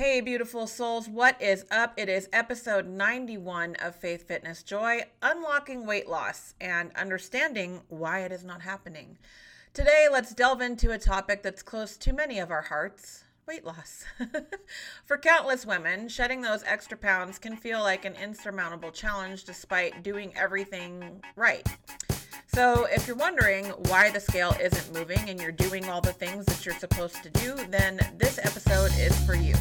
Hey, beautiful souls, what is up? It is episode 91 of Faith, Fitness, Joy Unlocking Weight Loss and Understanding Why It Is Not Happening. Today, let's delve into a topic that's close to many of our hearts weight loss. For countless women, shedding those extra pounds can feel like an insurmountable challenge despite doing everything right. So, if you're wondering why the scale isn't moving and you're doing all the things that you're supposed to do, then this episode is for you.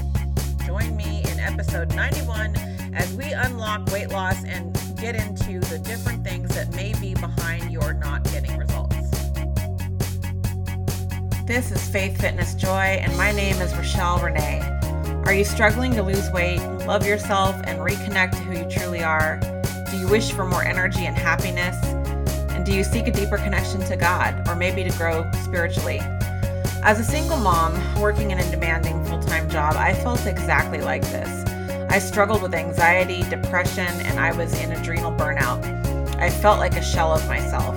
Join me in episode 91 as we unlock weight loss and get into the different things that may be behind your not getting results. This is Faith Fitness Joy, and my name is Rochelle Renee. Are you struggling to lose weight, love yourself, and reconnect to who you truly are? Do you wish for more energy and happiness? And do you seek a deeper connection to God or maybe to grow spiritually? As a single mom working in a demanding full time job, I felt exactly like this. I struggled with anxiety, depression, and I was in adrenal burnout. I felt like a shell of myself.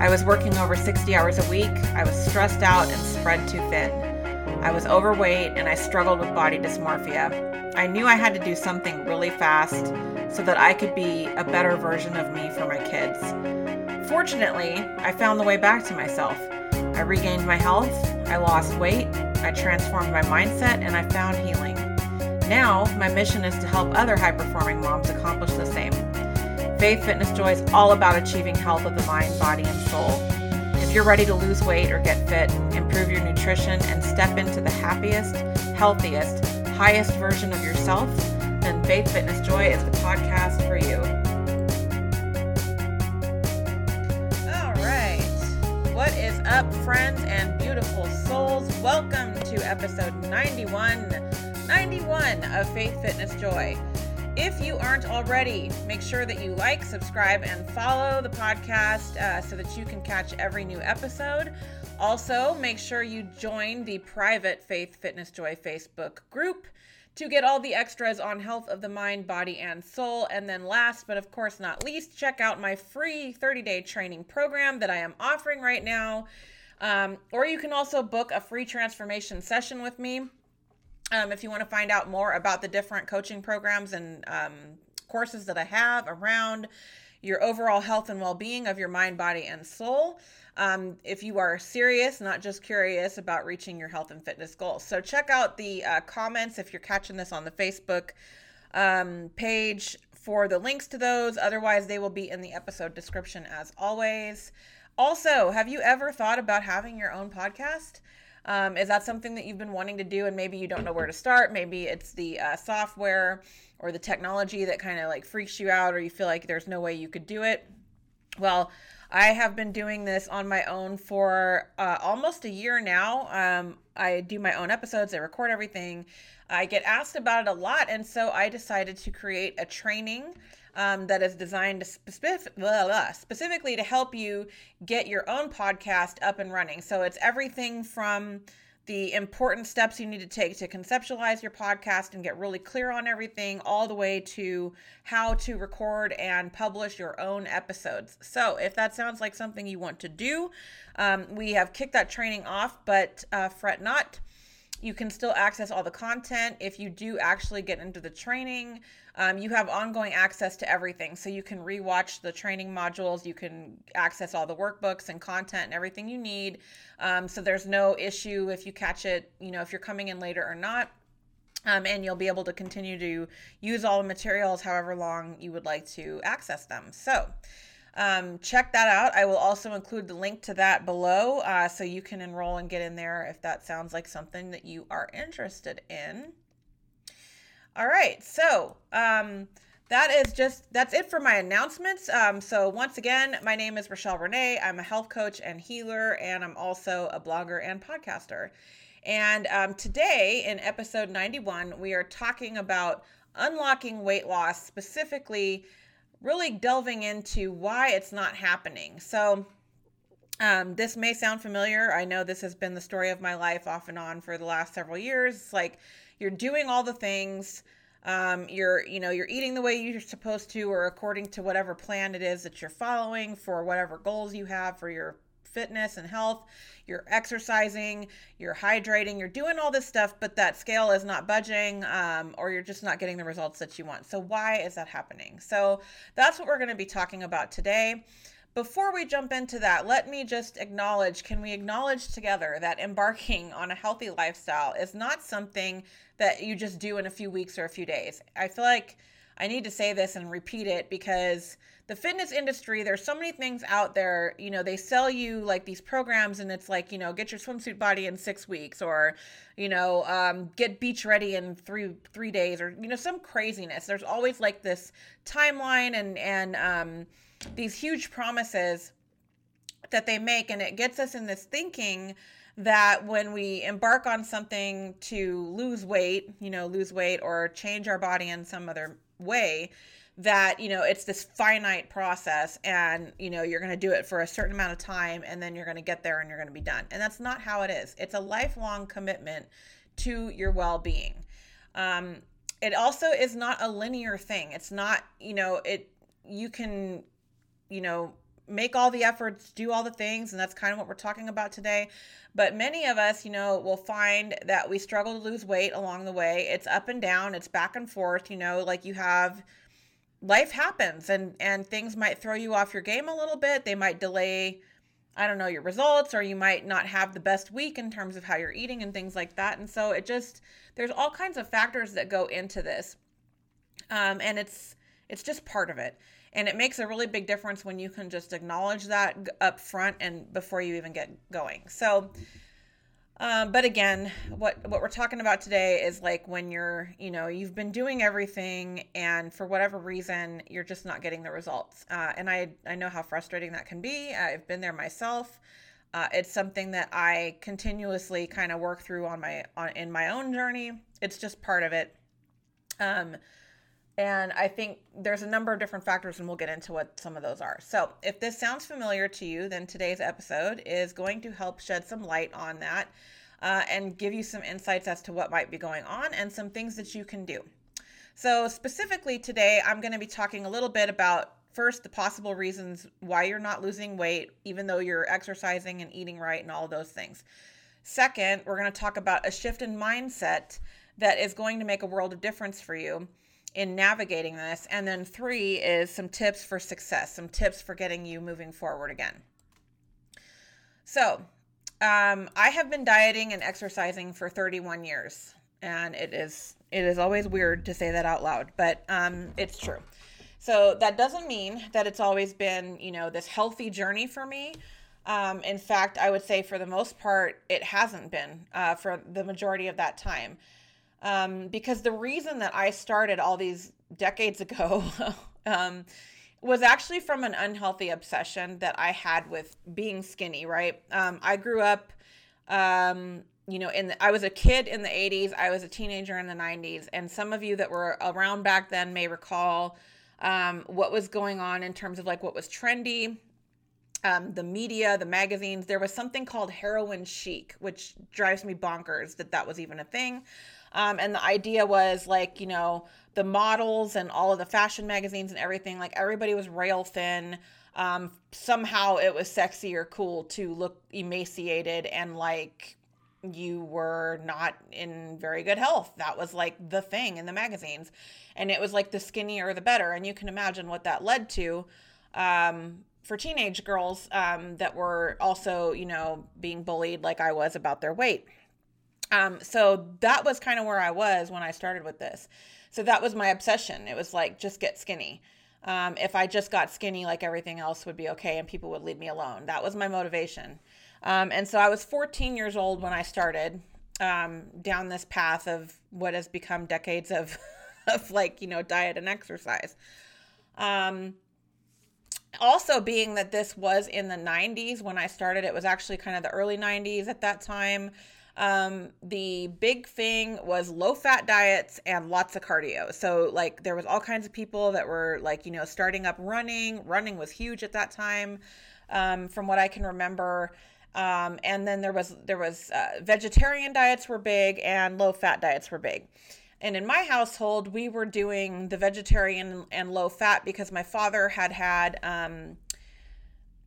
I was working over 60 hours a week, I was stressed out and spread too thin. I was overweight and I struggled with body dysmorphia. I knew I had to do something really fast so that I could be a better version of me for my kids. Fortunately, I found the way back to myself. I regained my health, I lost weight, I transformed my mindset, and I found healing. Now, my mission is to help other high performing moms accomplish the same. Faith Fitness Joy is all about achieving health of the mind, body, and soul. If you're ready to lose weight or get fit, improve your nutrition, and step into the happiest, healthiest, highest version of yourself, then Faith Fitness Joy is the podcast for you. Up, friends and beautiful souls? Welcome to episode 91, 91 of Faith Fitness Joy. If you aren't already, make sure that you like, subscribe, and follow the podcast uh, so that you can catch every new episode. Also, make sure you join the private Faith Fitness Joy Facebook group to get all the extras on health of the mind, body, and soul. And then, last but of course not least, check out my free 30 day training program that I am offering right now. Um, or you can also book a free transformation session with me um, if you want to find out more about the different coaching programs and um, courses that I have around your overall health and well being of your mind, body, and soul um, if you are serious, not just curious about reaching your health and fitness goals. So check out the uh, comments if you're catching this on the Facebook um, page for the links to those. Otherwise, they will be in the episode description as always. Also, have you ever thought about having your own podcast? Um, is that something that you've been wanting to do and maybe you don't know where to start? Maybe it's the uh, software or the technology that kind of like freaks you out or you feel like there's no way you could do it. Well, I have been doing this on my own for uh, almost a year now. Um, I do my own episodes, I record everything. I get asked about it a lot, and so I decided to create a training um, that is designed specific, blah, blah, specifically to help you get your own podcast up and running. So it's everything from the important steps you need to take to conceptualize your podcast and get really clear on everything, all the way to how to record and publish your own episodes. So, if that sounds like something you want to do, um, we have kicked that training off, but uh, fret not. You can still access all the content if you do actually get into the training. Um, you have ongoing access to everything. So you can rewatch the training modules, you can access all the workbooks and content and everything you need. Um, so there's no issue if you catch it, you know, if you're coming in later or not. Um, and you'll be able to continue to use all the materials however long you would like to access them. So, um, check that out. I will also include the link to that below uh, so you can enroll and get in there if that sounds like something that you are interested in. All right, so um, that is just that's it for my announcements. Um, so once again, my name is Rochelle Renee. I'm a health coach and healer, and I'm also a blogger and podcaster. And um, today, in episode 91, we are talking about unlocking weight loss, specifically, really delving into why it's not happening. So. Um, this may sound familiar. I know this has been the story of my life off and on for the last several years. It's like you're doing all the things um, you're you know you're eating the way you're supposed to or according to whatever plan it is that you're following for whatever goals you have for your fitness and health. You're exercising, you're hydrating, you're doing all this stuff, but that scale is not budging, um, or you're just not getting the results that you want. So, why is that happening? So, that's what we're going to be talking about today. Before we jump into that, let me just acknowledge can we acknowledge together that embarking on a healthy lifestyle is not something that you just do in a few weeks or a few days? I feel like I need to say this and repeat it because the fitness industry, there's so many things out there. You know, they sell you like these programs, and it's like, you know, get your swimsuit body in six weeks, or, you know, um, get beach ready in three three days, or you know, some craziness. There's always like this timeline and and um, these huge promises that they make and it gets us in this thinking that when we embark on something to lose weight, you know, lose weight or change our body in some other way, that, you know, it's this finite process and, you know, you're going to do it for a certain amount of time and then you're going to get there and you're going to be done. And that's not how it is. It's a lifelong commitment to your well being. Um, it also is not a linear thing. It's not, you know, it, you can you know, make all the efforts, do all the things, and that's kind of what we're talking about today. But many of us, you know, will find that we struggle to lose weight along the way. It's up and down, it's back and forth, you know, like you have life happens and and things might throw you off your game a little bit. They might delay I don't know your results or you might not have the best week in terms of how you're eating and things like that. And so it just there's all kinds of factors that go into this. Um, and it's it's just part of it. And it makes a really big difference when you can just acknowledge that up front and before you even get going. So, um, but again, what what we're talking about today is like when you're, you know, you've been doing everything, and for whatever reason, you're just not getting the results. Uh, and I I know how frustrating that can be. I've been there myself. Uh, it's something that I continuously kind of work through on my on in my own journey. It's just part of it. Um, and I think there's a number of different factors, and we'll get into what some of those are. So, if this sounds familiar to you, then today's episode is going to help shed some light on that uh, and give you some insights as to what might be going on and some things that you can do. So, specifically today, I'm going to be talking a little bit about first the possible reasons why you're not losing weight, even though you're exercising and eating right and all those things. Second, we're going to talk about a shift in mindset that is going to make a world of difference for you in navigating this. And then three is some tips for success, some tips for getting you moving forward again. So, um, I have been dieting and exercising for 31 years, and it is it is always weird to say that out loud, but um, it's true. So that doesn't mean that it's always been you know this healthy journey for me. Um, in fact, I would say for the most part, it hasn't been uh, for the majority of that time um, because the reason that I started all these decades ago um, was actually from an unhealthy obsession that I had with being skinny. Right? Um, I grew up, um, you know, in the, I was a kid in the '80s. I was a teenager in the '90s, and some of you that were around back then may recall um, what was going on in terms of like what was trendy. Um, the media, the magazines, there was something called heroin chic, which drives me bonkers that that was even a thing. Um, and the idea was like, you know, the models and all of the fashion magazines and everything, like everybody was rail thin. Um, somehow it was sexy or cool to look emaciated and like you were not in very good health. That was like the thing in the magazines. And it was like the skinnier the better. And you can imagine what that led to um, for teenage girls um, that were also, you know, being bullied like I was about their weight. Um, so that was kind of where I was when I started with this. So that was my obsession. It was like, just get skinny. Um, if I just got skinny, like everything else would be okay and people would leave me alone. That was my motivation. Um, and so I was 14 years old when I started um, down this path of what has become decades of, of like, you know, diet and exercise. Um, also, being that this was in the 90s when I started, it was actually kind of the early 90s at that time. Um, the big thing was low fat diets and lots of cardio. So, like, there was all kinds of people that were like, you know, starting up running. Running was huge at that time, um, from what I can remember. Um, and then there was there was uh, vegetarian diets were big and low fat diets were big. And in my household, we were doing the vegetarian and low fat because my father had had um,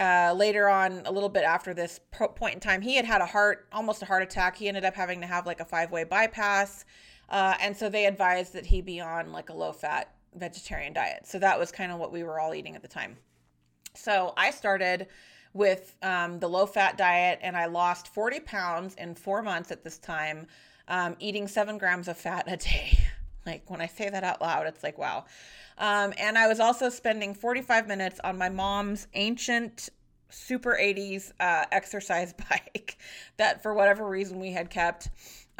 uh, later on, a little bit after this point in time, he had had a heart, almost a heart attack. He ended up having to have like a five way bypass. Uh, and so they advised that he be on like a low fat vegetarian diet. So that was kind of what we were all eating at the time. So I started with um, the low fat diet and I lost 40 pounds in four months at this time, um, eating seven grams of fat a day. like when I say that out loud, it's like, wow. Um, and I was also spending 45 minutes on my mom's ancient super 80s uh, exercise bike that for whatever reason we had kept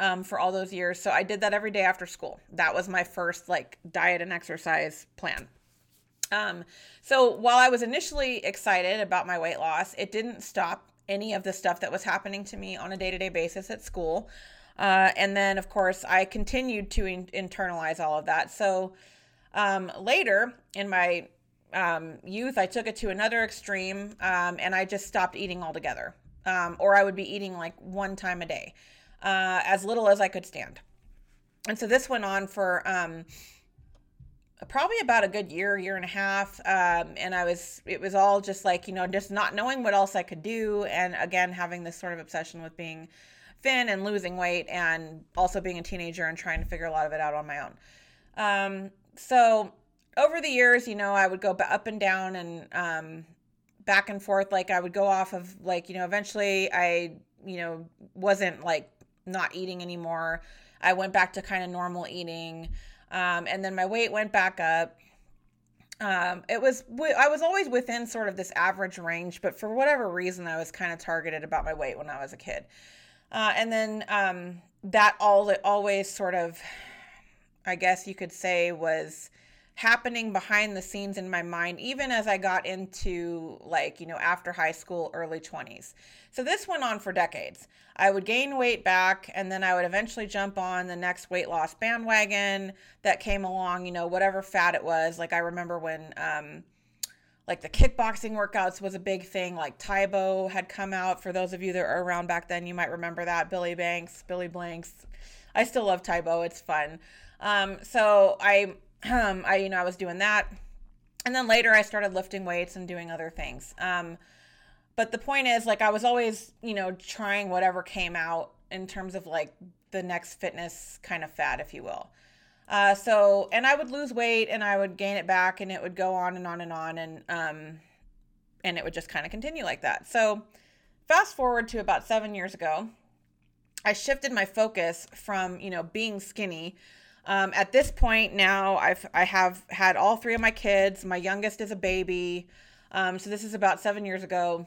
um, for all those years. So I did that every day after school. That was my first like diet and exercise plan. Um, so while I was initially excited about my weight loss, it didn't stop any of the stuff that was happening to me on a day to day basis at school. Uh, and then, of course, I continued to in- internalize all of that. So um, later in my um, youth, I took it to another extreme um, and I just stopped eating altogether. Um, or I would be eating like one time a day, uh, as little as I could stand. And so this went on for um, probably about a good year, year and a half. Um, and I was, it was all just like, you know, just not knowing what else I could do. And again, having this sort of obsession with being thin and losing weight and also being a teenager and trying to figure a lot of it out on my own. Um, so over the years, you know, I would go up and down and um, back and forth. Like I would go off of like, you know, eventually I, you know, wasn't like not eating anymore. I went back to kind of normal eating. Um, and then my weight went back up. Um, it was I was always within sort of this average range, but for whatever reason, I was kind of targeted about my weight when I was a kid. Uh, and then um, that all always sort of, I guess you could say, was happening behind the scenes in my mind, even as I got into like, you know, after high school, early 20s. So this went on for decades. I would gain weight back and then I would eventually jump on the next weight loss bandwagon that came along, you know, whatever fat it was. Like I remember when, um, like the kickboxing workouts was a big thing. Like Tae Bo had come out. For those of you that are around back then, you might remember that. Billy Banks, Billy Blanks. I still love Tae Bo. It's fun. Um, so I, um, I, you know, I was doing that. And then later I started lifting weights and doing other things. Um, but the point is like i was always you know trying whatever came out in terms of like the next fitness kind of fad if you will uh, so and i would lose weight and i would gain it back and it would go on and on and on and um and it would just kind of continue like that. So fast forward to about seven years ago i shifted my focus from you know being skinny. Um, at this point now i've i have had all three of my kids. My youngest is a baby. Um, so this is about seven years ago.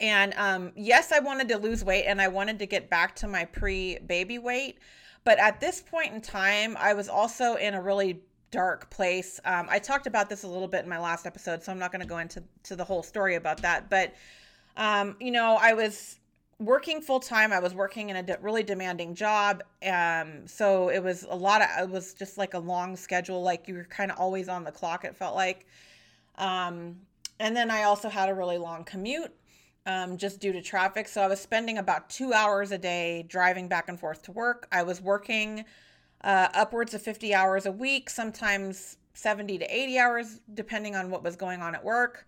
And um, yes, I wanted to lose weight and I wanted to get back to my pre baby weight. But at this point in time, I was also in a really dark place. Um, I talked about this a little bit in my last episode, so I'm not going to go into to the whole story about that. But, um, you know, I was working full time. I was working in a de- really demanding job. Um, so it was a lot of, it was just like a long schedule. Like you were kind of always on the clock, it felt like. Um, and then I also had a really long commute um, just due to traffic. So I was spending about two hours a day driving back and forth to work. I was working uh, upwards of 50 hours a week, sometimes 70 to 80 hours, depending on what was going on at work.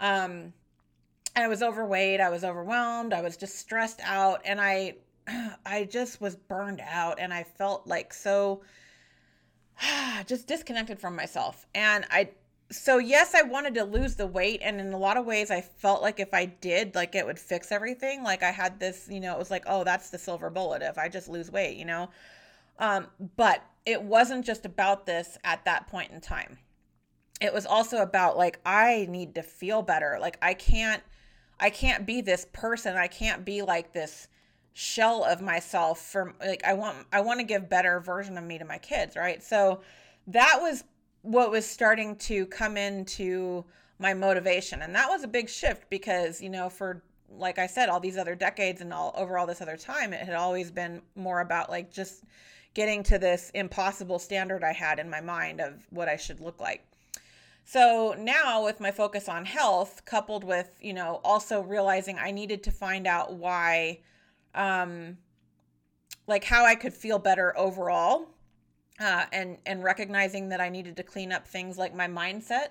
Um, I was overweight. I was overwhelmed. I was just stressed out, and I, I just was burned out, and I felt like so, just disconnected from myself. And I, so yes, I wanted to lose the weight and in a lot of ways I felt like if I did, like it would fix everything. Like I had this, you know, it was like, oh, that's the silver bullet if I just lose weight, you know. Um, but it wasn't just about this at that point in time. It was also about like I need to feel better. Like I can't I can't be this person. I can't be like this shell of myself for like I want I want to give better version of me to my kids, right? So that was what was starting to come into my motivation. And that was a big shift because you know for like i said all these other decades and all over all this other time it had always been more about like just getting to this impossible standard i had in my mind of what i should look like. So now with my focus on health coupled with you know also realizing i needed to find out why um like how i could feel better overall uh, and and recognizing that I needed to clean up things like my mindset.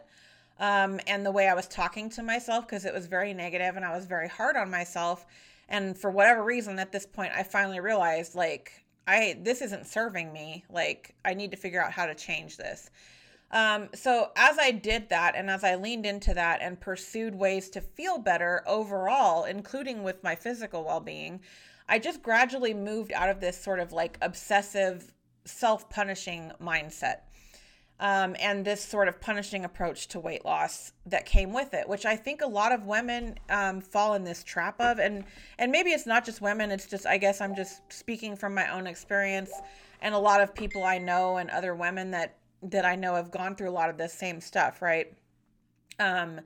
um, and the way I was talking to myself because it was very negative and I was very hard on myself. And for whatever reason, at this point, I finally realized like, I this isn't serving me. Like, I need to figure out how to change this. Um, so as I did that and as I leaned into that and pursued ways to feel better overall, including with my physical well being, I just gradually moved out of this sort of like obsessive, self punishing mindset um, and this sort of punishing approach to weight loss that came with it, which I think a lot of women um, fall in this trap of, and and maybe it's not just women. It's just I guess I'm just speaking from my own experience, and a lot of people I know and other women that that I know have gone through a lot of this same stuff, right? Um,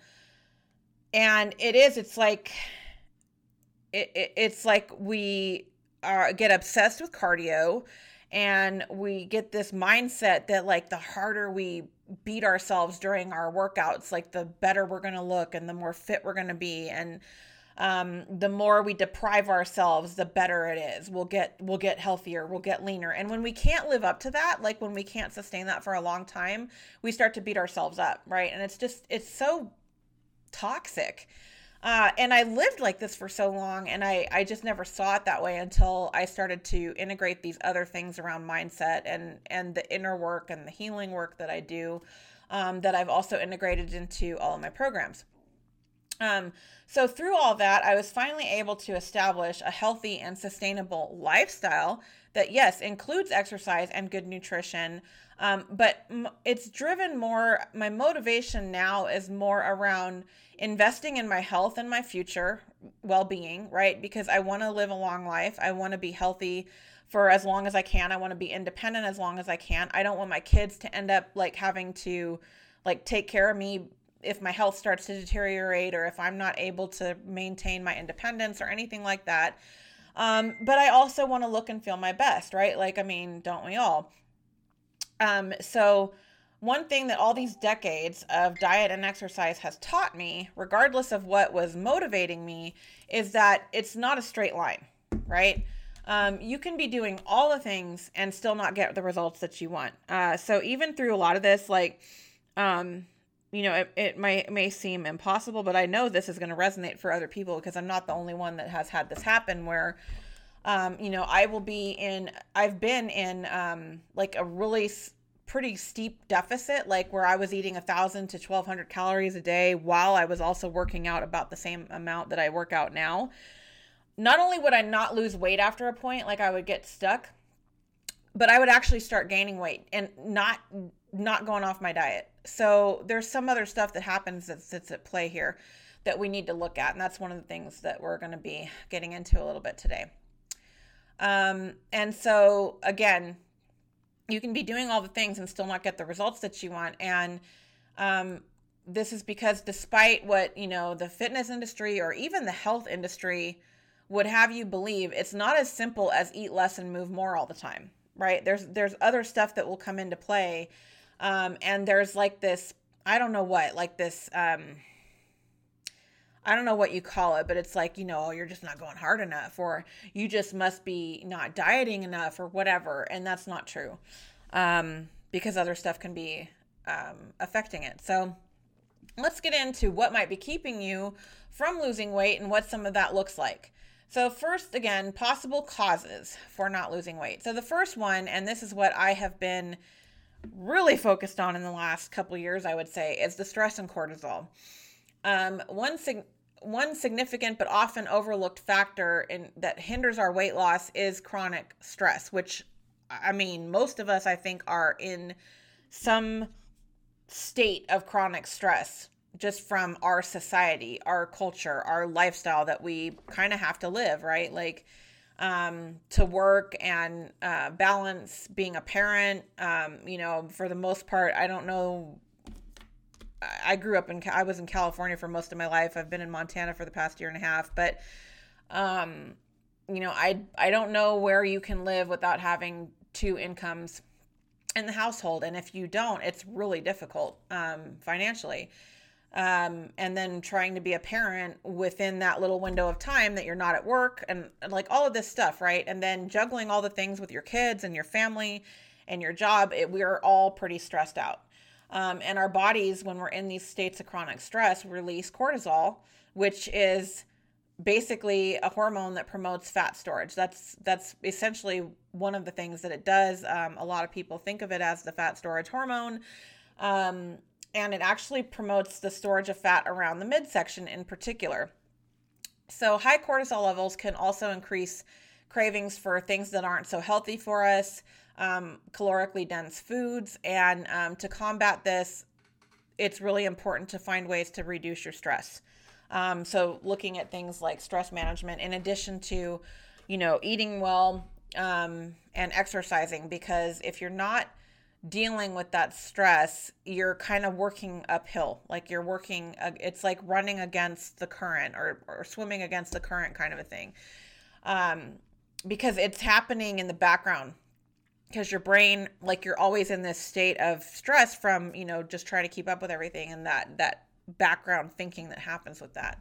and it is. It's like it, it it's like we are get obsessed with cardio and we get this mindset that like the harder we beat ourselves during our workouts like the better we're going to look and the more fit we're going to be. And um, the more we deprive ourselves the better it is. We'll get we'll get healthier we'll get leaner. And when we can't live up to that like when we can't sustain that for a long time we start to beat ourselves up right? And it's just it's so toxic uh, and I lived like this for so long, and I, I just never saw it that way until I started to integrate these other things around mindset and, and the inner work and the healing work that I do um, that I've also integrated into all of my programs. Um, so, through all that, I was finally able to establish a healthy and sustainable lifestyle that, yes, includes exercise and good nutrition. Um, but it's driven more, my motivation now is more around investing in my health and my future well being, right? Because I want to live a long life. I want to be healthy for as long as I can. I want to be independent as long as I can. I don't want my kids to end up like having to like take care of me if my health starts to deteriorate or if I'm not able to maintain my independence or anything like that. Um, but I also want to look and feel my best, right? Like, I mean, don't we all? Um, so, one thing that all these decades of diet and exercise has taught me, regardless of what was motivating me, is that it's not a straight line, right? Um, you can be doing all the things and still not get the results that you want. Uh, so even through a lot of this, like, um, you know, it, it may may seem impossible, but I know this is going to resonate for other people because I'm not the only one that has had this happen. Where, um, you know, I will be in, I've been in, um, like a really pretty steep deficit, like where I was eating a thousand to twelve hundred calories a day while I was also working out about the same amount that I work out now. Not only would I not lose weight after a point, like I would get stuck, but I would actually start gaining weight and not not going off my diet. So there's some other stuff that happens that's, at play here that we need to look at, and that's one of the things that we're going to be getting into a little bit today. Um, and so again, you can be doing all the things and still not get the results that you want. And um, this is because despite what you know the fitness industry or even the health industry would have you believe it's not as simple as eat less and move more all the time right? There's there's other stuff that will come into play. Um, and there's like this i don't know what like this um, I don't know what you call it, but it's like, you know, you're just not going hard enough, or you just must be not dieting enough, or whatever. And that's not true um, because other stuff can be um, affecting it. So let's get into what might be keeping you from losing weight and what some of that looks like. So, first, again, possible causes for not losing weight. So, the first one, and this is what I have been really focused on in the last couple years, I would say, is the stress and cortisol. Um, one sig- one significant but often overlooked factor in that hinders our weight loss is chronic stress, which I mean, most of us I think are in some state of chronic stress just from our society, our culture, our lifestyle that we kind of have to live, right? Like um, to work and uh, balance being a parent. Um, you know, for the most part, I don't know I grew up in I was in California for most of my life. I've been in Montana for the past year and a half, but um you know, I I don't know where you can live without having two incomes in the household and if you don't, it's really difficult um financially. Um and then trying to be a parent within that little window of time that you're not at work and, like all of this stuff, right? And then juggling all the things with your kids and your family and your job, it, we're all pretty stressed out. Um, and our bodies, when we're in these states of chronic stress, release cortisol, which is basically a hormone that promotes fat storage. That's that's essentially one of the things that it does. Um, a lot of people think of it as the fat storage hormone, um, and it actually promotes the storage of fat around the midsection in particular. So high cortisol levels can also increase cravings for things that aren't so healthy for us, um, calorically dense foods, and um, to combat this, it's really important to find ways to reduce your stress. Um, so looking at things like stress management in addition to, you know, eating well um, and exercising, because if you're not dealing with that stress, you're kind of working uphill. Like you're working, it's like running against the current or, or swimming against the current kind of a thing. Um, because it's happening in the background because your brain like you're always in this state of stress from you know just trying to keep up with everything and that that background thinking that happens with that.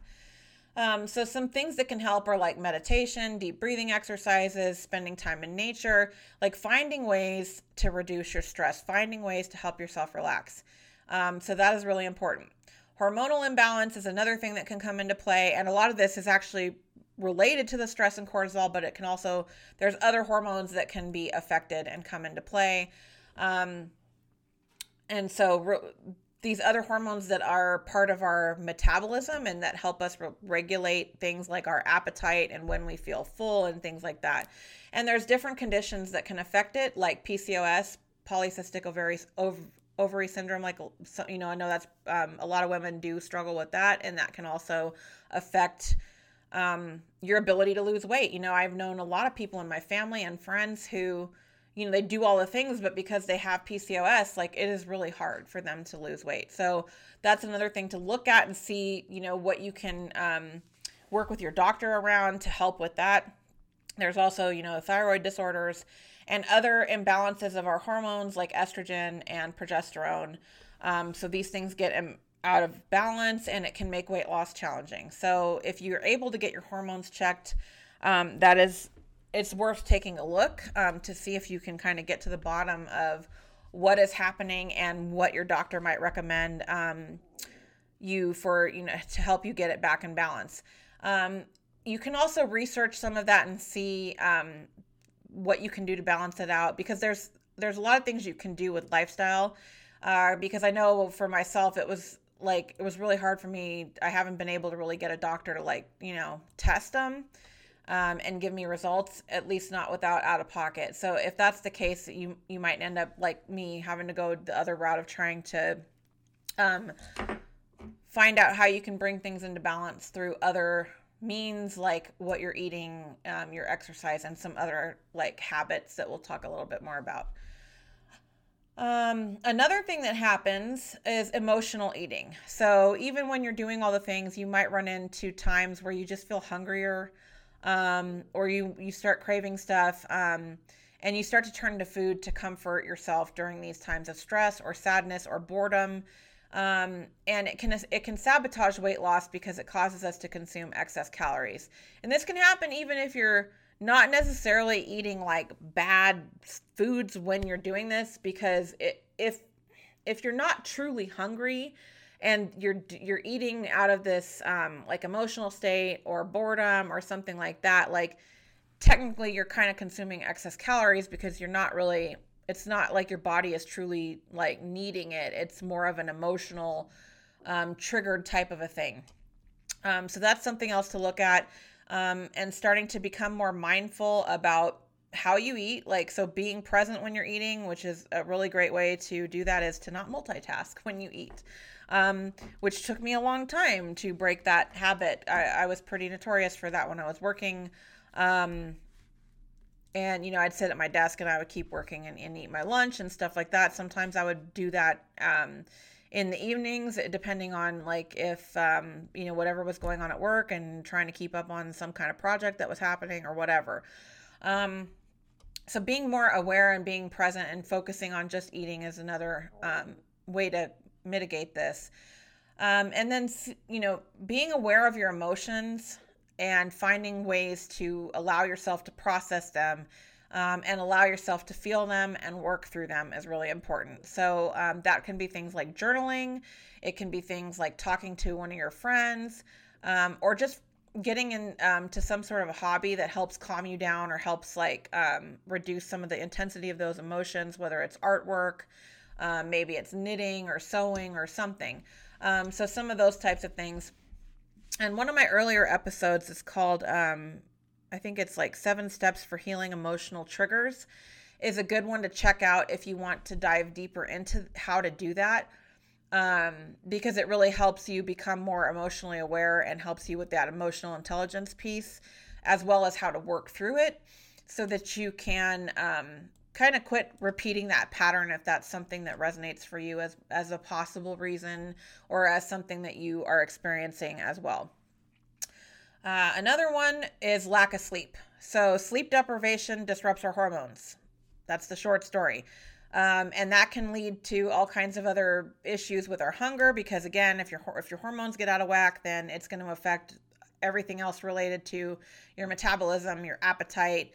Um, so, some things that can help are like meditation, deep breathing exercises, spending time in nature, like finding ways to reduce your stress, finding ways to help yourself relax. Um, so, that is really important. Hormonal imbalance is another thing that can come into play. And a lot of this is actually related to the stress and cortisol, but it can also, there's other hormones that can be affected and come into play. Um, and so, re- these other hormones that are part of our metabolism and that help us re- regulate things like our appetite and when we feel full and things like that. And there's different conditions that can affect it, like PCOS, polycystic ovary, ov- ovary syndrome. Like, you know, I know that's um, a lot of women do struggle with that, and that can also affect um, your ability to lose weight. You know, I've known a lot of people in my family and friends who you know they do all the things but because they have PCOS like it is really hard for them to lose weight. So that's another thing to look at and see you know what you can um, work with your doctor around to help with that. There's also you know thyroid disorders and other imbalances of our hormones like estrogen and progesterone. Um, so these things get out of balance and it can make weight loss challenging. So if you're able to get your hormones checked um, that is it's worth taking a look um, to see if you can kind of get to the bottom of what is happening and what your doctor might recommend um, you for you know to help you get it back in balance. Um, you can also research some of that and see um, what you can do to balance it out because there's there's a lot of things you can do with lifestyle uh, because i know for myself it was like it was really hard for me i haven't been able to really get a doctor to like you know test them um, and give me results, at least not without out of pocket. So if that's the case, you you might end up like me having to go the other route of trying to um, find out how you can bring things into balance through other means like what you're eating, um, your exercise, and some other like habits that we'll talk a little bit more about. Um, another thing that happens is emotional eating. So even when you're doing all the things, you might run into times where you just feel hungrier um, or you you start craving stuff um, and you start to turn to food to comfort yourself during these times of stress or sadness or boredom um, and it can it can sabotage weight loss because it causes us to consume excess calories and this can happen even if you're not necessarily eating like bad foods when you're doing this because it, if if you're not truly hungry and you're you're eating out of this um, like emotional state or boredom or something like that like technically you're kind of consuming excess calories because you're not really it's not like your body is truly like needing it. It's more of an emotional um, triggered type of a thing. Um, so that's something else to look at um, and starting to become more mindful about how you eat like so being present when you're eating which is a really great way to do that is to not multitask when you eat um, which took me a long time to break that habit. I, I was pretty notorious for that when I was working. Um, and, you know, I'd sit at my desk and I would keep working and, and eat my lunch and stuff like that. Sometimes I would do that um, in the evenings, depending on like if, um, you know, whatever was going on at work and trying to keep up on some kind of project that was happening or whatever. Um, so being more aware and being present and focusing on just eating is another um, way to mitigate this. Um, and then, you know, being aware of your emotions and finding ways to allow yourself to process them um, and allow yourself to feel them and work through them is really important. So um, that can be things like journaling, it can be things like talking to one of your friends, um, or just getting into um, some sort of a hobby that helps calm you down or helps like um, reduce some of the intensity of those emotions, whether it's artwork, um, maybe it's knitting or sewing or something. Um, so some of those types of things. And one of my earlier episodes is called, um, I think it's like Seven Steps for Healing Emotional Triggers, is a good one to check out if you want to dive deeper into how to do that um, because it really helps you become more emotionally aware and helps you with that emotional intelligence piece, as well as how to work through it so that you can um, kind of quit repeating that pattern if that's something that resonates for you as, as a possible reason or as something that you are experiencing as well. Uh, another one is lack of sleep. So, sleep deprivation disrupts our hormones. That's the short story. Um, and that can lead to all kinds of other issues with our hunger because again if your if your hormones get out of whack then it's going to affect everything else related to your metabolism your appetite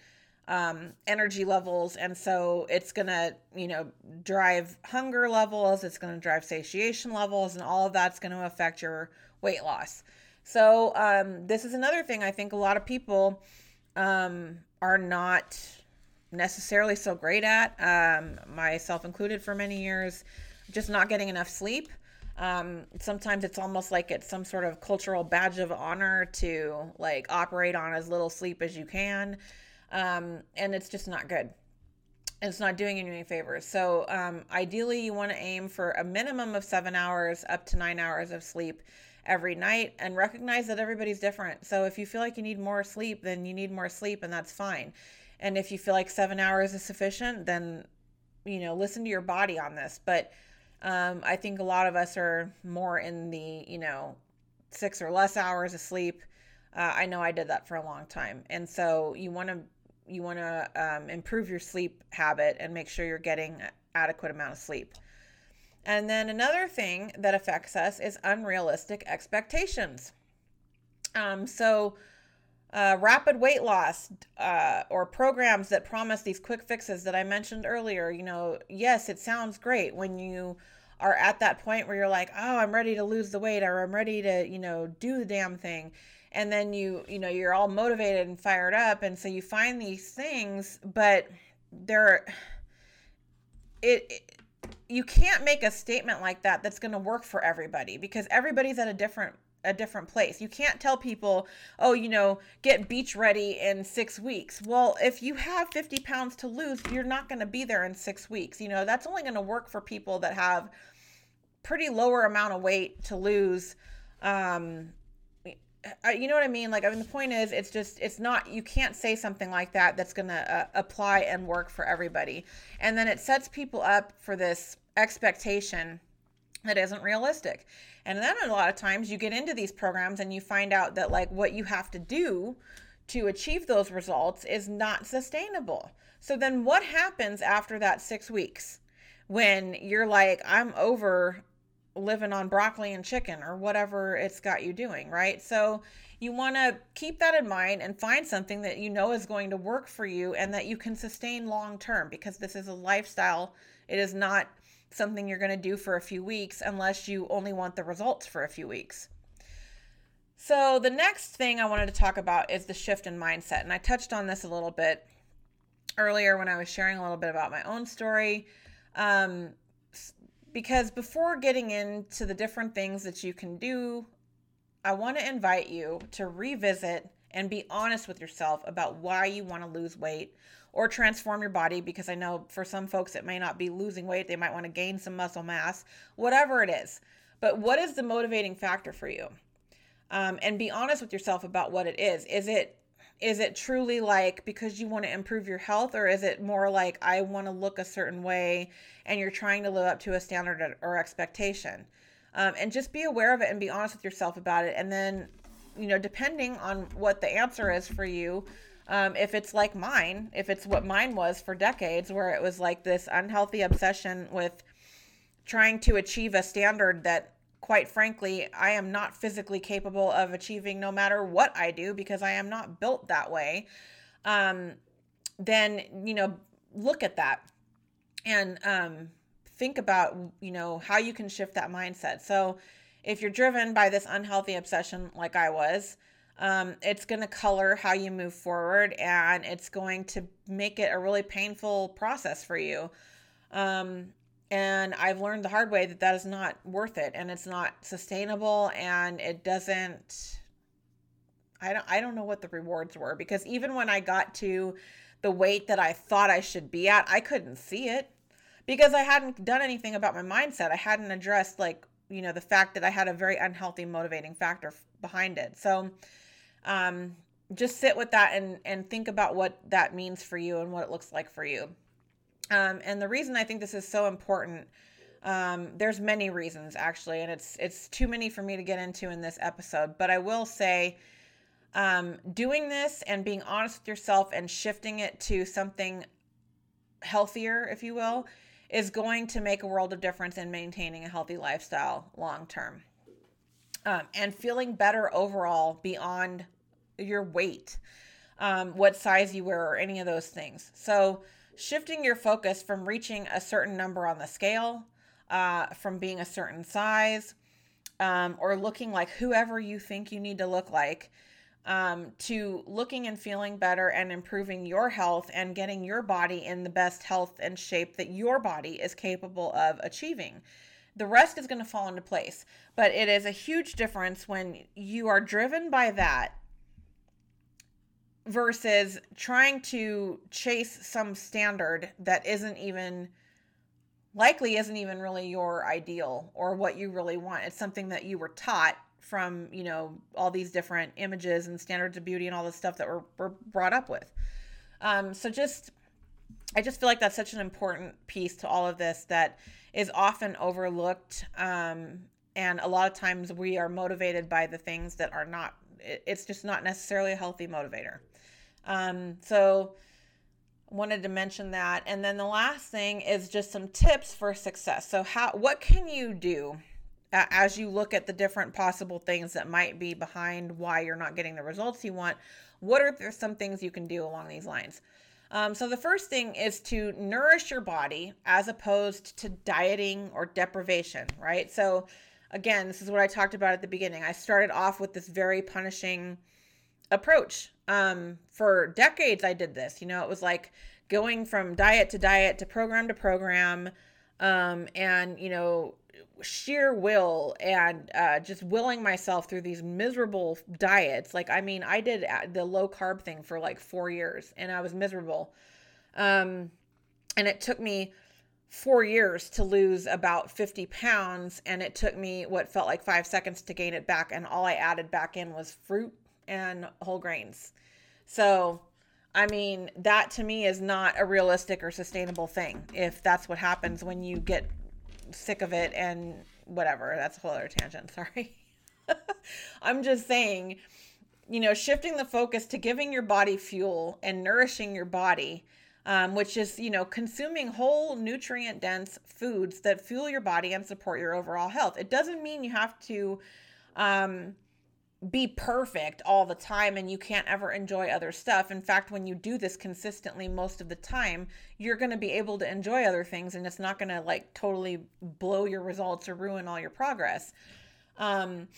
um, energy levels and so it's going to you know drive hunger levels it's going to drive satiation levels and all of that's going to affect your weight loss so um, this is another thing i think a lot of people um, are not necessarily so great at, um, myself included for many years, just not getting enough sleep. Um, sometimes it's almost like it's some sort of cultural badge of honor to like operate on as little sleep as you can. Um, and it's just not good. It's not doing you any favors. So, um, ideally, you want to aim for a minimum of seven hours up to nine hours of sleep every night and recognize that everybody's different. So, if you feel like you need more sleep, then you need more sleep, and that's fine. And if you feel like seven hours is sufficient, then, you know, listen to your body on this. But um, I think a lot of us are more in the, you know, six or less hours of sleep. Uh, I know I did that for a long time. And so you want to you want to um, improve your sleep habit and make sure you're getting adequate amount of sleep. And then another thing that affects us is unrealistic expectations. Um, so uh, rapid weight loss uh, or programs that promise these quick fixes that I mentioned earlier, you know, yes, it sounds great when you are at that point where you're like, oh, I'm ready to lose the weight or I'm ready to, you know, do the damn thing. And then you, you know, you're all motivated and fired up. And so you find these things, but they're, it, it you can't make a statement like that that's going to work for everybody because everybody's at a different a different place. You can't tell people, oh, you know, get beach ready in six weeks. Well, if you have 50 pounds to lose, you're not going to be there in six weeks. You know, that's only going to work for people that have pretty lower amount of weight to lose. Um, you know what I mean? Like, I mean, the point is, it's just, it's not, you can't say something like that that's going to uh, apply and work for everybody. And then it sets people up for this expectation that isn't realistic. And then a lot of times you get into these programs and you find out that like what you have to do to achieve those results is not sustainable. So then what happens after that 6 weeks when you're like I'm over living on broccoli and chicken or whatever it's got you doing, right? So you want to keep that in mind and find something that you know is going to work for you and that you can sustain long term because this is a lifestyle. It is not something you're going to do for a few weeks unless you only want the results for a few weeks. So, the next thing I wanted to talk about is the shift in mindset. And I touched on this a little bit earlier when I was sharing a little bit about my own story. Um, because before getting into the different things that you can do, I want to invite you to revisit and be honest with yourself about why you want to lose weight or transform your body because I know for some folks it may not be losing weight, they might want to gain some muscle mass, whatever it is. But what is the motivating factor for you? Um, and be honest with yourself about what it is. Is it is it truly like because you want to improve your health or is it more like I want to look a certain way and you're trying to live up to a standard or expectation? Um, and just be aware of it and be honest with yourself about it. And then, you know, depending on what the answer is for you, um, if it's like mine, if it's what mine was for decades, where it was like this unhealthy obsession with trying to achieve a standard that, quite frankly, I am not physically capable of achieving no matter what I do because I am not built that way. Um, then you know look at that and um, think about you know how you can shift that mindset so if you're driven by this unhealthy obsession like i was um, it's going to color how you move forward and it's going to make it a really painful process for you um, and i've learned the hard way that that is not worth it and it's not sustainable and it doesn't i don't i don't know what the rewards were because even when i got to the weight that i thought i should be at i couldn't see it because I hadn't done anything about my mindset. I hadn't addressed like, you know, the fact that I had a very unhealthy motivating factor behind it. So, um, just sit with that and and think about what that means for you and what it looks like for you. Um, and the reason I think this is so important, um, there's many reasons actually, and it's it's too many for me to get into in this episode. But I will say, um, doing this and being honest with yourself and shifting it to something healthier, if you will, is going to make a world of difference in maintaining a healthy lifestyle long term. Um, and feeling better overall beyond your weight, um, what size you wear, or any of those things. So, shifting your focus from reaching a certain number on the scale, uh, from being a certain size, um, or looking like whoever you think you need to look like, um, to looking and feeling better and improving your health and getting your body in the best health and shape that your body is capable of achieving. The rest is going to fall into place. But it is a huge difference when you are driven by that versus trying to chase some standard that isn't even likely isn't even really your ideal or what you really want. It's something that you were taught from you know all these different images and standards of beauty and all this stuff that we're, we're brought up with um, so just i just feel like that's such an important piece to all of this that is often overlooked um, and a lot of times we are motivated by the things that are not it's just not necessarily a healthy motivator um, so wanted to mention that and then the last thing is just some tips for success so how what can you do as you look at the different possible things that might be behind why you're not getting the results you want, what are there some things you can do along these lines? Um, so the first thing is to nourish your body as opposed to dieting or deprivation, right? So again, this is what I talked about at the beginning. I started off with this very punishing approach. Um, for decades, I did this. You know, it was like going from diet to diet to program to program, um, and you know, sheer will and uh, just willing myself through these miserable diets. Like, I mean, I did uh, the low carb thing for like four years and I was miserable. Um, and it took me four years to lose about 50 pounds. And it took me what felt like five seconds to gain it back. And all I added back in was fruit and whole grains. So, I mean, that to me is not a realistic or sustainable thing if that's what happens when you get sick of it and whatever. That's a whole other tangent. Sorry. I'm just saying, you know, shifting the focus to giving your body fuel and nourishing your body, um, which is, you know, consuming whole nutrient dense foods that fuel your body and support your overall health. It doesn't mean you have to, um, be perfect all the time and you can't ever enjoy other stuff. In fact, when you do this consistently most of the time, you're going to be able to enjoy other things and it's not going to like totally blow your results or ruin all your progress. Um,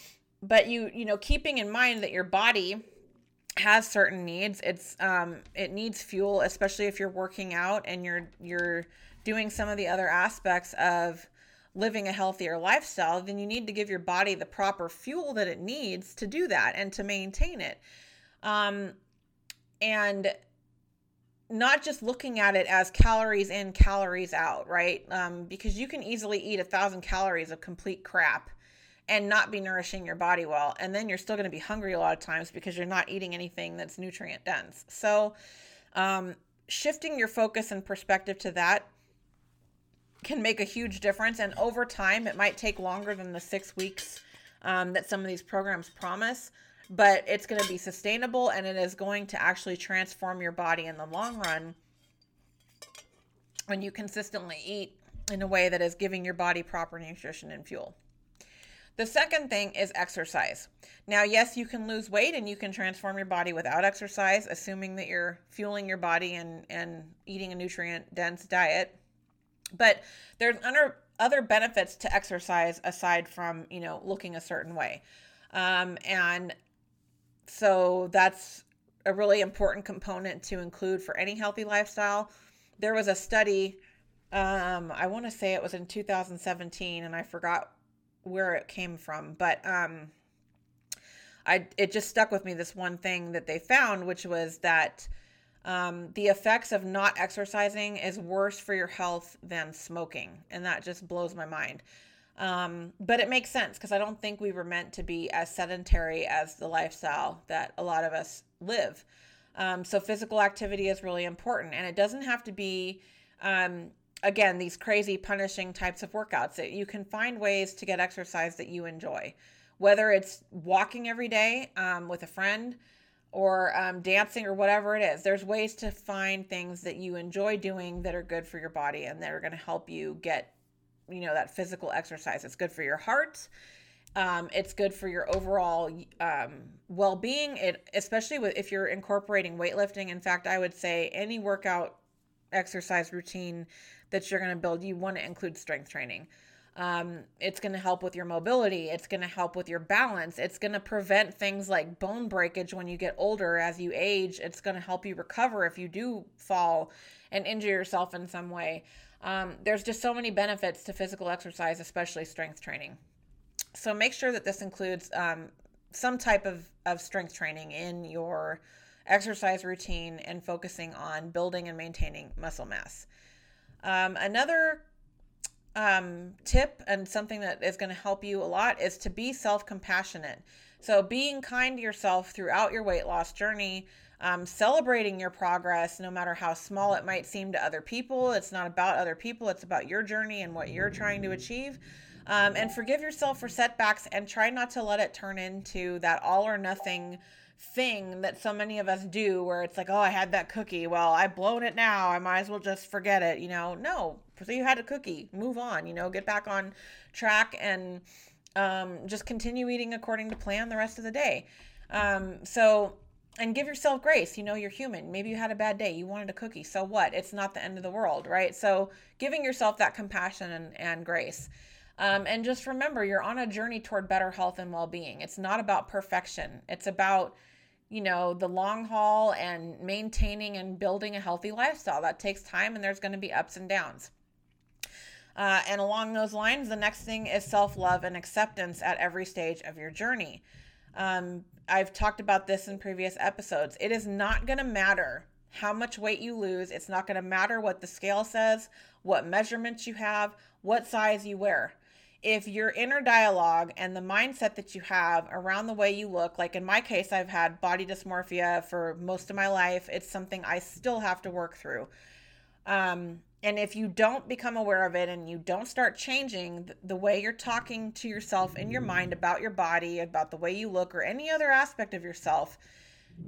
but you, you know, keeping in mind that your body has certain needs. It's um it needs fuel, especially if you're working out and you're you're doing some of the other aspects of living a healthier lifestyle, then you need to give your body the proper fuel that it needs to do that and to maintain it. Um, and not just looking at it as calories in, calories out, right? Um, because you can easily eat a thousand calories of complete crap and not be nourishing your body well. And then you're still going to be hungry a lot of times because you're not eating anything that's nutrient dense. So, um, shifting your focus and perspective to that can make a huge difference. And over time, it might take longer than the six weeks um, that some of these programs promise, but it's going to be sustainable and it is going to actually transform your body in the long run when you consistently eat in a way that is giving your body proper nutrition and fuel. The second thing is exercise. Now, yes, you can lose weight and you can transform your body without exercise, assuming that you're fueling your body and, and eating a nutrient dense diet. But there's other, other benefits to exercise aside from, you know, looking a certain way. Um, and so that's a really important component to include for any healthy lifestyle. There was a study, um, I want to say it was in 2017, and I forgot where it came from, but um, I it just stuck with me this one thing that they found, which was that um, the effects of not exercising is worse for your health than smoking, and that just blows my mind. Um, but it makes sense because I don't think we were meant to be as sedentary as the lifestyle that a lot of us live. Um, so physical activity is really important, and it doesn't have to be, um, again, these crazy punishing types of workouts. That you can find ways to get exercise that you enjoy, whether it's walking every day um, with a friend or um, dancing or whatever it is. There's ways to find things that you enjoy doing that are good for your body and that are going to help you get you know that physical exercise it's good for your heart um, it's good for your overall um, well-being it especially with if you're incorporating weightlifting in fact i would say any workout exercise routine that you're going to build you want to include strength training um, it's going to help with your mobility it's going to help with your balance it's going to prevent things like bone breakage when you get older as you age it's going to help you recover if you do fall and injure yourself in some way um, there's just so many benefits to physical exercise, especially strength training. So make sure that this includes um, some type of, of strength training in your exercise routine and focusing on building and maintaining muscle mass. Um, another um, tip and something that is going to help you a lot is to be self compassionate. So, being kind to yourself throughout your weight loss journey um, celebrating your progress, no matter how small it might seem to other people. It's not about other people, it's about your journey and what you're trying to achieve. Um, and forgive yourself for setbacks and try not to let it turn into that all or nothing thing that so many of us do where it's like, oh, I had that cookie. Well, I've blown it now. I might as well just forget it. You know, no. So you had a cookie. Move on. You know, get back on track and um, just continue eating according to plan the rest of the day. Um, so and give yourself grace. You know, you're human. Maybe you had a bad day. You wanted a cookie. So what? It's not the end of the world, right? So giving yourself that compassion and, and grace. Um, and just remember, you're on a journey toward better health and well being. It's not about perfection, it's about, you know, the long haul and maintaining and building a healthy lifestyle. That takes time and there's going to be ups and downs. Uh, and along those lines, the next thing is self love and acceptance at every stage of your journey. Um, I've talked about this in previous episodes. It is not going to matter how much weight you lose. It's not going to matter what the scale says, what measurements you have, what size you wear. If your inner dialogue and the mindset that you have around the way you look, like in my case, I've had body dysmorphia for most of my life, it's something I still have to work through. Um, and if you don't become aware of it and you don't start changing the way you're talking to yourself in your mind about your body, about the way you look, or any other aspect of yourself,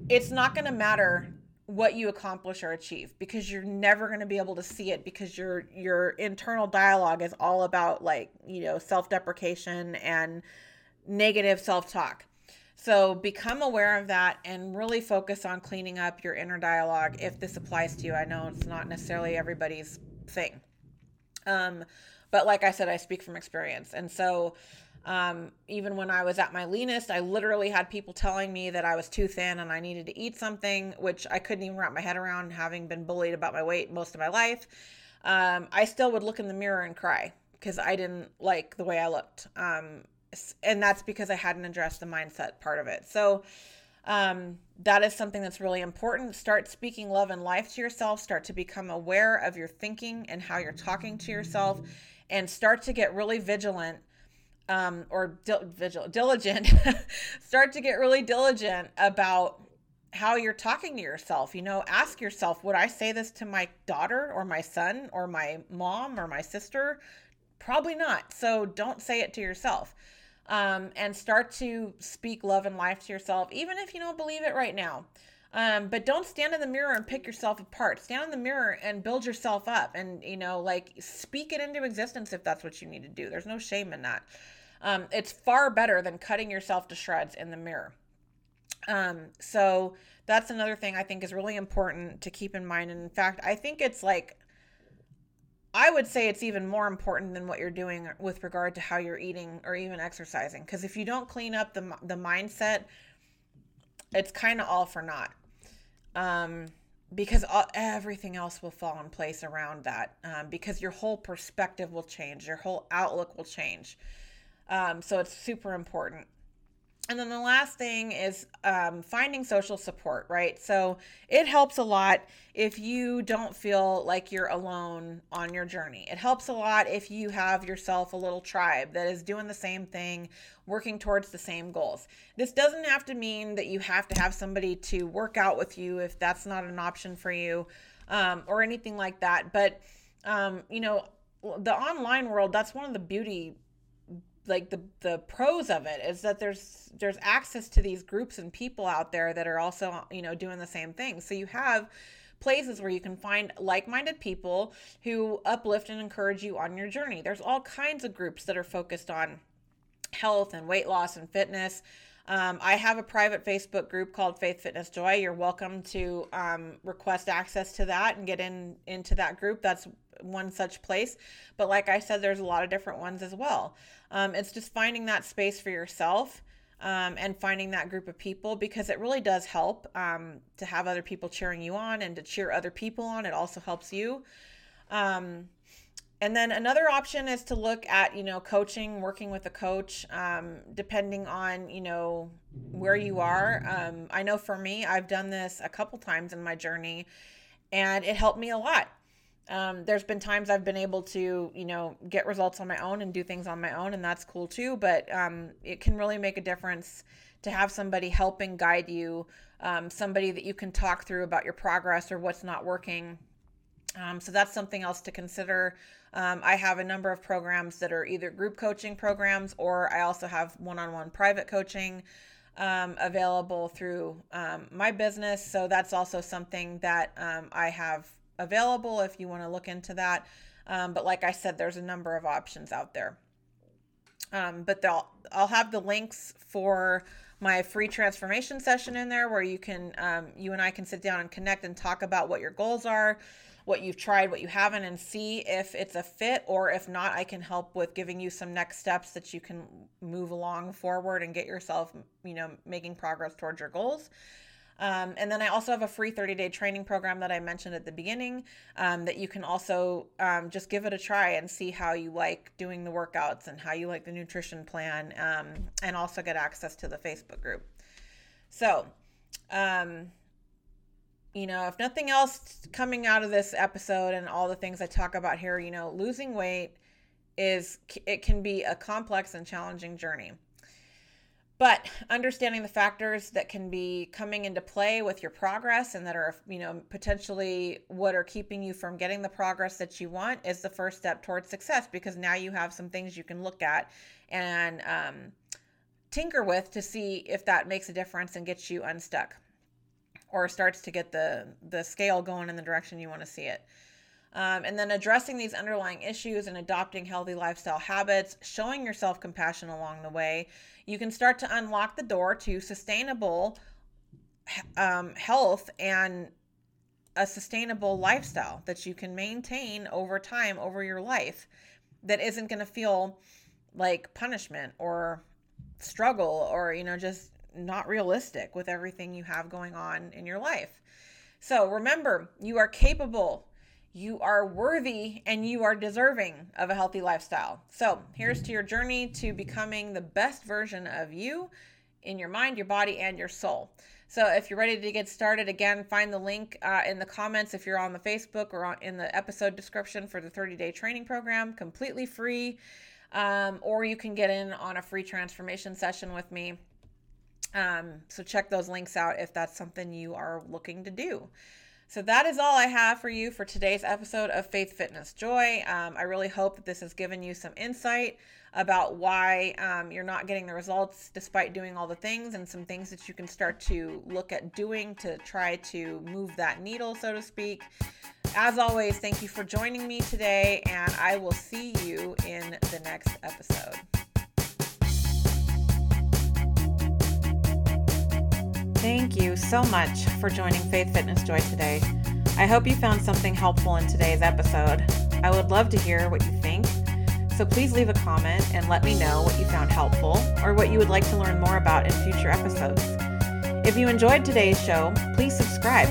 it's not going to matter what you accomplish or achieve because you're never going to be able to see it because your your internal dialogue is all about like you know self-deprecation and negative self-talk so become aware of that and really focus on cleaning up your inner dialogue if this applies to you. I know it's not necessarily everybody's thing. Um, but like I said, I speak from experience. And so um, even when I was at my leanest, I literally had people telling me that I was too thin and I needed to eat something, which I couldn't even wrap my head around having been bullied about my weight most of my life. Um, I still would look in the mirror and cry because I didn't like the way I looked. Um, and that's because I hadn't addressed the mindset part of it. So um, that is something that's really important. Start speaking love and life to yourself. Start to become aware of your thinking and how you're talking to yourself, and start to get really vigilant um, or dil- diligent. start to get really diligent about how you're talking to yourself. You know, ask yourself, would I say this to my daughter or my son or my mom or my sister? Probably not. So don't say it to yourself um, and start to speak love and life to yourself, even if you don't believe it right now. Um, but don't stand in the mirror and pick yourself apart. Stand in the mirror and build yourself up and, you know, like speak it into existence if that's what you need to do. There's no shame in that. Um, it's far better than cutting yourself to shreds in the mirror. Um, so that's another thing I think is really important to keep in mind. And in fact, I think it's like, I would say it's even more important than what you're doing with regard to how you're eating or even exercising. Because if you don't clean up the, the mindset, it's kind of all for naught. Um, because all, everything else will fall in place around that. Um, because your whole perspective will change, your whole outlook will change. Um, so it's super important. And then the last thing is um, finding social support, right? So it helps a lot if you don't feel like you're alone on your journey. It helps a lot if you have yourself a little tribe that is doing the same thing, working towards the same goals. This doesn't have to mean that you have to have somebody to work out with you if that's not an option for you um, or anything like that. But, um, you know, the online world, that's one of the beauty like the the pros of it is that there's there's access to these groups and people out there that are also you know doing the same thing so you have places where you can find like-minded people who uplift and encourage you on your journey there's all kinds of groups that are focused on health and weight loss and fitness um, I have a private Facebook group called Faith Fitness Joy. You're welcome to um, request access to that and get in into that group. That's one such place. But like I said, there's a lot of different ones as well. Um, it's just finding that space for yourself um, and finding that group of people because it really does help um, to have other people cheering you on and to cheer other people on. It also helps you. Um, and then another option is to look at, you know, coaching, working with a coach, um, depending on, you know, where you are. Um, I know for me, I've done this a couple times in my journey and it helped me a lot. Um, there's been times I've been able to, you know, get results on my own and do things on my own, and that's cool too. But um, it can really make a difference to have somebody helping guide you, um, somebody that you can talk through about your progress or what's not working. Um, so that's something else to consider. Um, I have a number of programs that are either group coaching programs or I also have one on one private coaching um, available through my business. So that's also something that I have available if you want to look into that. Um, but like I said, there's a number of options out there. Um, but I'll have the links for my free transformation session in there where you can, um, you and I can sit down and connect and talk about what your goals are, what you've tried, what you haven't, and see if it's a fit or if not, I can help with giving you some next steps that you can move along forward and get yourself, you know, making progress towards your goals. Um, and then I also have a free 30 day training program that I mentioned at the beginning um, that you can also um, just give it a try and see how you like doing the workouts and how you like the nutrition plan um, and also get access to the Facebook group. So, um, you know, if nothing else coming out of this episode and all the things I talk about here, you know, losing weight is, it can be a complex and challenging journey. But understanding the factors that can be coming into play with your progress and that are, you know, potentially what are keeping you from getting the progress that you want is the first step towards success because now you have some things you can look at and um, tinker with to see if that makes a difference and gets you unstuck or starts to get the the scale going in the direction you want to see it. Um, and then addressing these underlying issues and adopting healthy lifestyle habits, showing yourself compassion along the way, you can start to unlock the door to sustainable um, health and a sustainable lifestyle that you can maintain over time, over your life, that isn't going to feel like punishment or struggle or, you know, just not realistic with everything you have going on in your life. So remember, you are capable you are worthy and you are deserving of a healthy lifestyle. So, here's to your journey to becoming the best version of you in your mind, your body, and your soul. So, if you're ready to get started, again, find the link uh, in the comments if you're on the Facebook or on, in the episode description for the 30 day training program, completely free. Um, or you can get in on a free transformation session with me. Um, so, check those links out if that's something you are looking to do. So that is all I have for you for today's episode of Faith Fitness Joy. Um, I really hope that this has given you some insight about why um, you're not getting the results despite doing all the things and some things that you can start to look at doing to try to move that needle, so to speak. As always, thank you for joining me today, and I will see you in the next episode. Thank you so much for joining Faith Fitness Joy today. I hope you found something helpful in today's episode. I would love to hear what you think, so please leave a comment and let me know what you found helpful or what you would like to learn more about in future episodes. If you enjoyed today's show, please subscribe.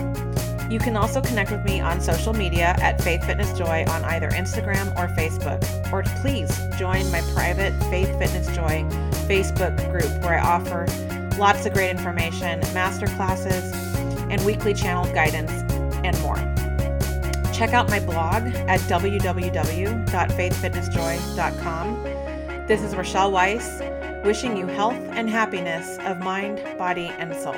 You can also connect with me on social media at Faith Fitness Joy on either Instagram or Facebook. Or please join my private Faith Fitness Joy Facebook group where I offer lots of great information, master classes, and weekly channel guidance, and more. Check out my blog at www.faithfitnessjoy.com. This is Rochelle Weiss, wishing you health and happiness of mind, body, and soul.